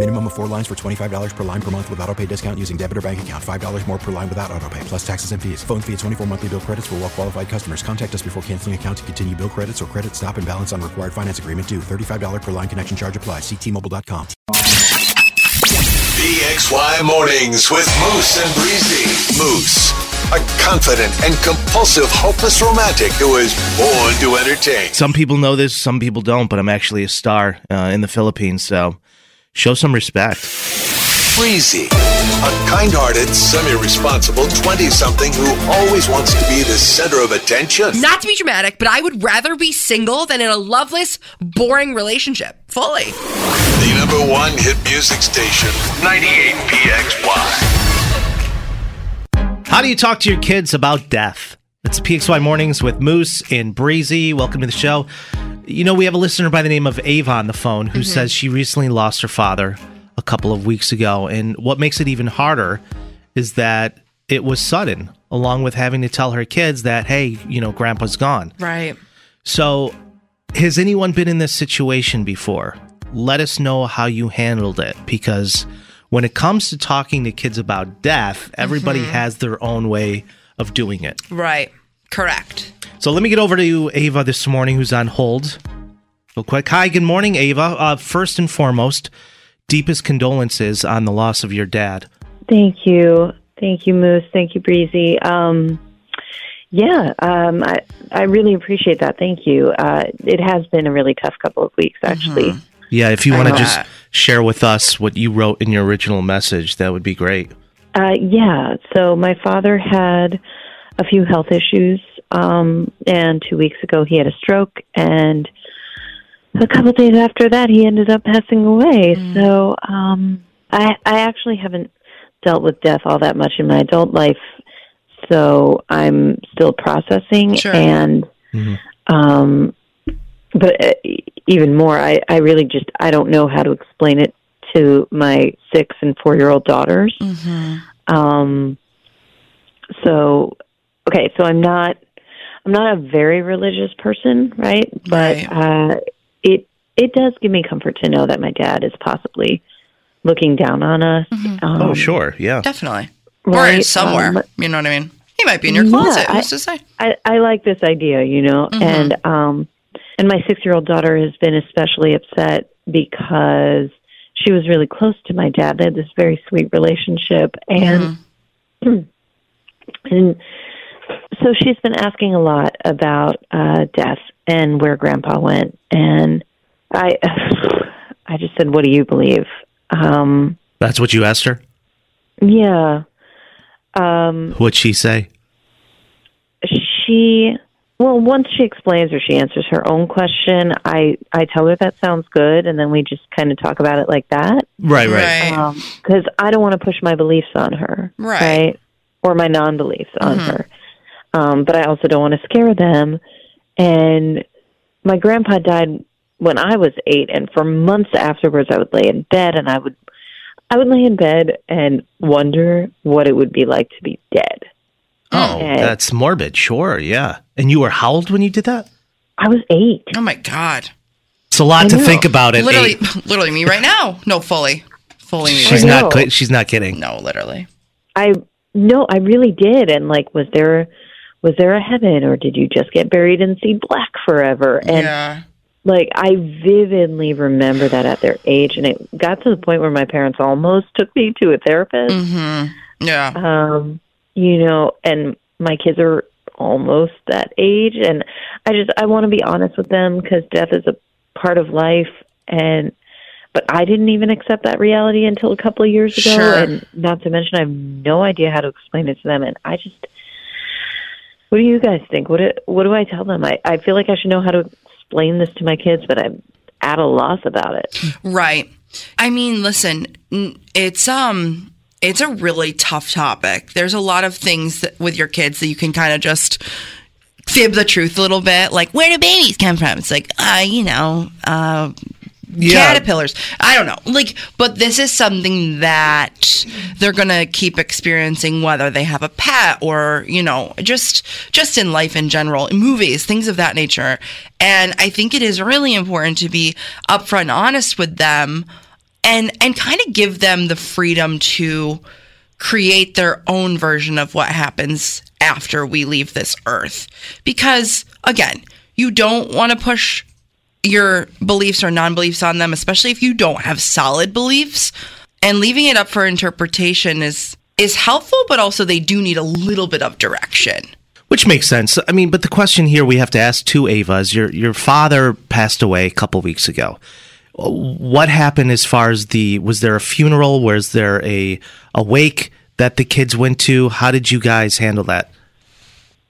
Minimum of four lines for $25 per line per month with auto pay discount using debit or bank account. $5 more per line without auto pay, plus taxes and fees. Phone fee at 24 monthly bill credits for well qualified customers. Contact us before canceling account to continue bill credits or credit stop and balance on required finance agreement due. $35 per line connection charge applies. Ctmobile.com. PXY Mornings with Moose and Breezy. Moose, a confident and compulsive, hopeless romantic who is born to entertain. Some people know this, some people don't, but I'm actually a star uh, in the Philippines, so show some respect. Breezy, a kind hearted, semi responsible 20 something who always wants to be the center of attention. Not to be dramatic, but I would rather be single than in a loveless, boring relationship. Fully. The number one hit music station, 98 PXY. How do you talk to your kids about death? It's PXY Mornings with Moose and Breezy. Welcome to the show. You know, we have a listener by the name of Ava on the phone who mm-hmm. says she recently lost her father a couple of weeks ago. And what makes it even harder is that it was sudden, along with having to tell her kids that, hey, you know, grandpa's gone. Right. So, has anyone been in this situation before? Let us know how you handled it because when it comes to talking to kids about death, everybody mm-hmm. has their own way of doing it. Right. Correct. So, let me get over to you Ava this morning, who's on hold. Real quick. Hi, good morning, Ava. Uh, first and foremost, deepest condolences on the loss of your dad. Thank you. Thank you, Moose. Thank you, Breezy. Um, yeah, um, I, I really appreciate that. Thank you. Uh, it has been a really tough couple of weeks, actually. Yeah, if you want to know. just share with us what you wrote in your original message, that would be great. Uh, yeah, so my father had a few health issues, um, and two weeks ago he had a stroke, and a couple days after that he ended up passing away. So um, I, I actually haven't dealt with death all that much in my adult life, so I'm still processing, Sure. and um, but uh, even more, I, I really just I don't know how to explain it to my six and four year old daughters. Um, so okay, so I'm not I'm not a very religious person, right? But Right. uh, it it does give me comfort to know that my dad is possibly looking down on us. Um, oh, sure. Yeah. Definitely. Or somewhere. um, you know what I mean? He might be in your Yeah, closet. I- Who's to say? I, I like this idea, you know, and um, and my six year old daughter has been especially upset because she was really close to my dad. They had this very sweet relationship, and and so she's been asking a lot about uh, death and where Grandpa went, and I I just said, "What do you believe?" Um, That's what you asked her? yeah. Um, What'd she say? she well once she explains or she answers her own question i i tell her that sounds good and then we just kind of talk about it like that Right, right. Right. because i don't want to push my beliefs on her Right. or my non-beliefs on her um but i also don't want to scare them and my grandpa died when i was eight and for months afterwards i would lay in bed and i would i would lay in bed and wonder what it would be like to be dead Oh, Okay. that's morbid. Sure. Yeah. And you were how old when you did that? i was eight. Oh my God. It's a lot I to know. think about it. Literally, literally me right now. No, fully. Fully me She's right not. know. She's not kidding. No, literally. I no, I really did. And like, was there was there a heaven, or did you just get buried and see black forever? And yeah. like, I vividly remember that at their age, and it got to the point where my parents almost took me to a therapist. Mm-hmm. Yeah. Um, you know, and my kids are almost that age, and I just I want to be honest with them because death is a part of life, and but I didn't even accept that reality until a couple of years ago. Sure. And not to mention, I have no idea how to explain it to them. And I just, what do you guys think? What do, what do I tell them? I, I feel like I should know how to explain this to my kids, but I'm at a loss about it. Right. I mean, listen, it's um it's a really tough topic. There's a lot of things that, with your kids that you can kind of just fib the truth a little bit. Like, where do babies come from? It's like, uh, you know, uh, caterpillars. I don't know. Like, but this is something that they're gonna keep experiencing, whether they have a pet or you know, just just in life in general, in movies, things of that nature. And I think it is really important to be upfront honest with them, and and kind of give them the freedom to create their own version of what happens after we leave this earth. Because again, you don't want to push your beliefs or non beliefs on them, especially if you don't have solid beliefs. And leaving it up for interpretation is is helpful, but also they do need a little bit of direction. Which makes sense. I mean, but the question here we have to ask to Ava is your your father passed away a couple weeks ago. What happened as far as the was there a funeral? Was there a a wake that the kids went to? How did you guys handle that?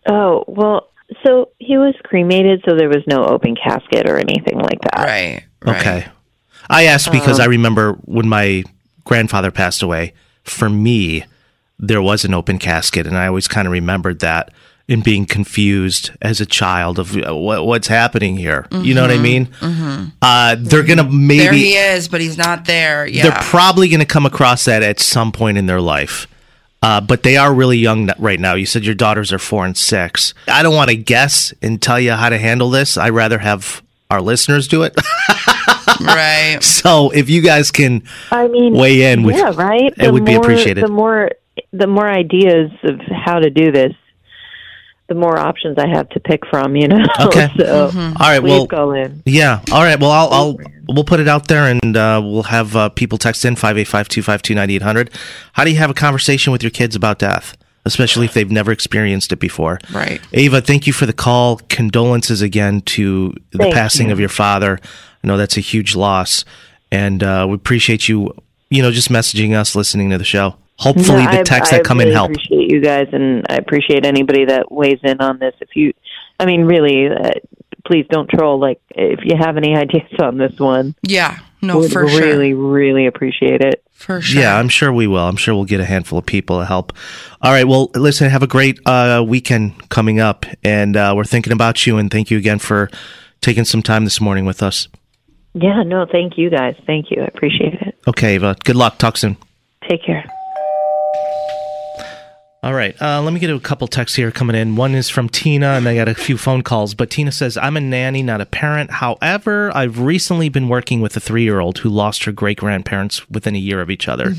Oh, well, so he was cremated, so there was no open casket or anything like that. Right. Okay. I asked because Um, I remember when my grandfather passed away, for me, there was an open casket, and I always kind of remembered that and being confused as a child of uh, what, what's happening here. You know what I Mhm, mean? mhm. Uh, they're going to maybe. there he is, but he's not there. Yeah. They're probably going to come across that at some point in their life. Uh, but they are really young right now. You said your daughters are four and six. I don't want to guess and tell you how to handle this. I'd rather have our listeners do it. right. So if you guys can I mean, weigh in, we- yeah, right. it would be appreciated. The more, the more ideas of how to do this, the more options I have to pick from. You know. Okay. so All right. please Well, go in. yeah. All right. Well, I'll, I'll we'll put it out there, and uh, we'll have uh, people text in five eight five two five two ninety eight hundred. How do you have a conversation with your kids about death, especially if they've never experienced it before? Right. Ava, thank you for the call. Condolences again to the Thank passing you. of your father. I know that's a huge loss, and uh, we appreciate you. You know, just messaging us, listening to the show. Hopefully, No, the I- texts I that come really in help. I appreciate you guys, and I appreciate anybody that weighs in on this. If you, I mean, really, uh, please don't troll. Like, if you have any ideas on this one, Yeah. No, would for sure. really, really appreciate it. For sure. Yeah, I'm sure we will. I'm sure we'll get a handful of people to help. All right. Well, listen, have a great uh, weekend coming up. And uh, we're thinking about you. And thank you again for taking some time this morning with us. Yeah, no, thank you guys. Thank you. I appreciate it. Okay, Ava. Good luck. Talk soon. Take care. All right. Uh, let me get a couple texts here coming in. One is from Tina, and I got a few phone calls. But Tina says, I'm a nanny, not a parent. However, I've recently been working with a three year old who lost her great grandparents within a year of each other.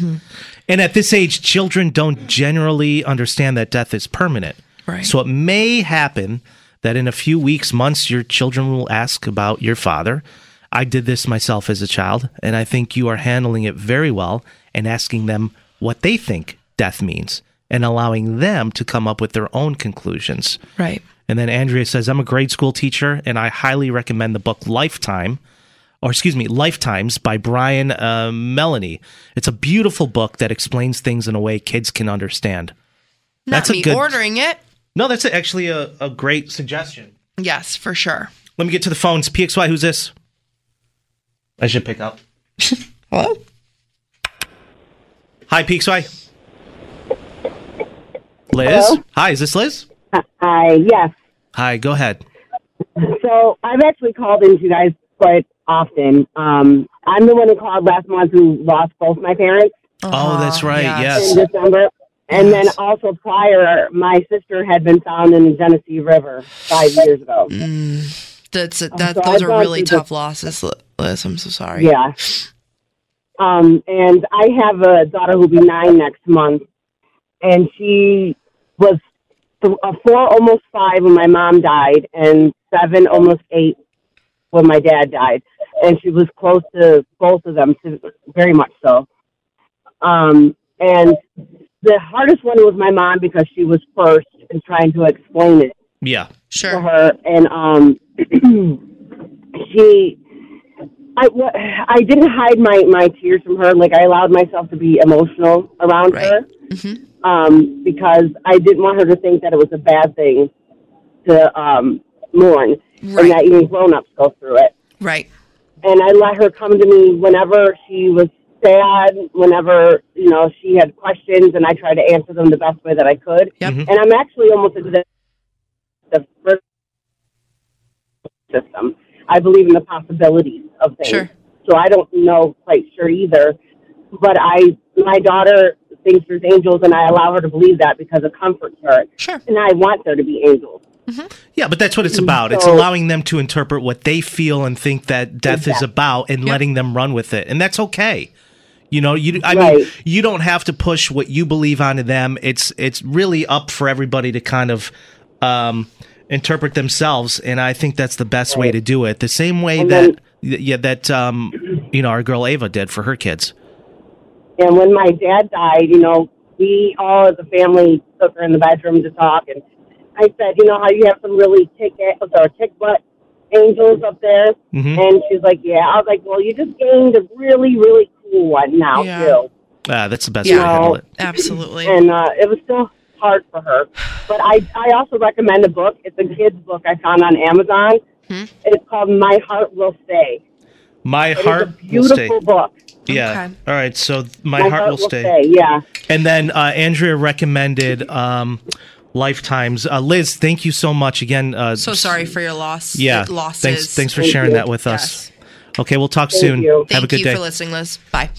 And at this age, children don't generally understand that death is permanent. Right. So it may happen that in a few weeks, months, your children will ask about your father. I did this myself as a child, and I think you are handling it very well and asking them what they think death means and allowing them to come up with their own conclusions. Right. And then Andrea says, I'm a grade school teacher and I highly recommend the book Lifetime, or excuse me, Lifetimes by Bryan uh, Mellonie. It's a beautiful book that explains things in a way kids can understand. Not That's a me good- ordering it. No, that's actually a, a great suggestion. Yes, for sure. Let me get to the phones. PXY, who's this? I should pick up. Hello? Hi, PXY. Liz? Hello? Hi, is this Liz? Hi, yes. Hi, go ahead. So I've actually called into you guys quite often. Um, I'm the one who called last month who lost both my parents oh, that's right. Yes. in December. And then also prior, my sister had been found in the Genesee River five years ago. That's that. Oh, so those I've are really through the- tough losses, Liz. I'm so sorry. Yeah. Um, and I have a daughter who'll be nine next month, and she was th- uh, four, almost five when my mom died, and seven, almost eight when my dad died, and she was close to both of them, to, very much so. Um, and the hardest one was my mom because she was first in trying to explain it Yeah. sure. to her, and um, she I what I didn't hide my my tears from her. Like I allowed myself to be emotional around her, um, because I didn't want her to think that it was a bad thing to um, mourn, Right. and that even grown ups go through it. Right. And I let her come to me whenever she was sad, whenever you know she had questions, and I tried to answer them the best way that I could. Yep. And I'm actually almost into the, the first system. I believe in the possibilities of things. Sure. So I don't know quite sure either. But I, my daughter thinks there's angels, and I allow her to believe that because it comforts her. Sure. And I want there to be angels. Yeah, but that's what it's about. It's allowing them to interpret what they feel and think that death is about and letting them run with it. And that's okay. You know, you I mean, you don't have to push what you believe onto them. It's it's really up for everybody to kind of um interpret themselves and I think that's the best way to do it. The same way And that yeah that um you know our girl Ava did for her kids. And when my dad died, you know, we all as a family took her in the bedroom to talk. And I said, you know how you have some really tick or tick butt angels up there? Mhm. And she's like, yeah. I was like, well, you just gained a really, really cool one now, Yeah. too. Ah, that's the best You way to handle it. Absolutely. And uh, it was still hard for her. But I, I also recommend a book. It's a kid's book I found on Amazon. Hmm? It's called My Heart Will Stay. My It is heart a will beautiful stay. book. Yeah. Okay. All right. So my, heart, will stay. Yeah. And then uh, Andrea recommended um, Lifetimes. Uh, Liz, thank you so much again. Uh, So sorry for your loss. Yeah. Losses. Thanks. Thanks for Thank sharing you. that with us. Yes. Okay, we'll talk Thank soon. you. Have Thank a good you day. for listening, Liz. Bye.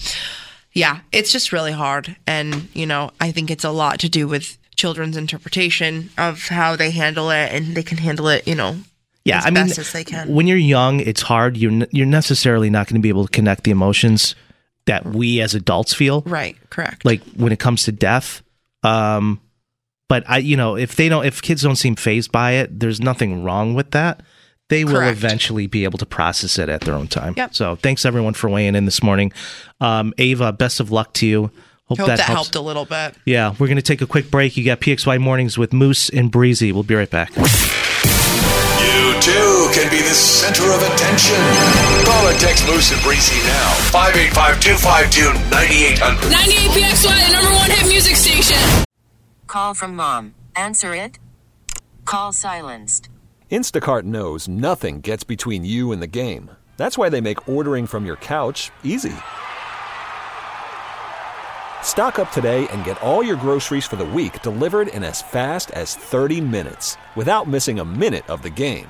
Yeah, it's just really hard. And, you know, I think it's a lot to do with children's interpretation of how they handle it, and they can handle it, you know, yeah, as I mean, as they can. when you're young, it's hard. You're n- you're necessarily not going to be able to connect the emotions that we as adults feel. right, correct. Like when it comes to death. Um, but I, you know, if they don't, if kids don't seem phased by it, there's nothing wrong with that. They will Correct. eventually be able to process it at their own time. Yep. So thanks everyone for weighing in this morning. Um, Ava, best of luck to you. Hope, Hope that, that, helped a little bit. Yeah, we're going to take a quick break. You got PXY Mornings with Moose and Breezy. We'll be right back. You too can be the center of attention. Call or text Moose and Breezy now. 585-252-9800. 98 PXY, the number one hit music station. Call from mom. Answer it. Call silenced. Instacart knows nothing gets between you and the game. That's why they make ordering from your couch easy. Stock up today and get all your groceries for the week delivered in as fast as 30 minutes without missing a minute of the game.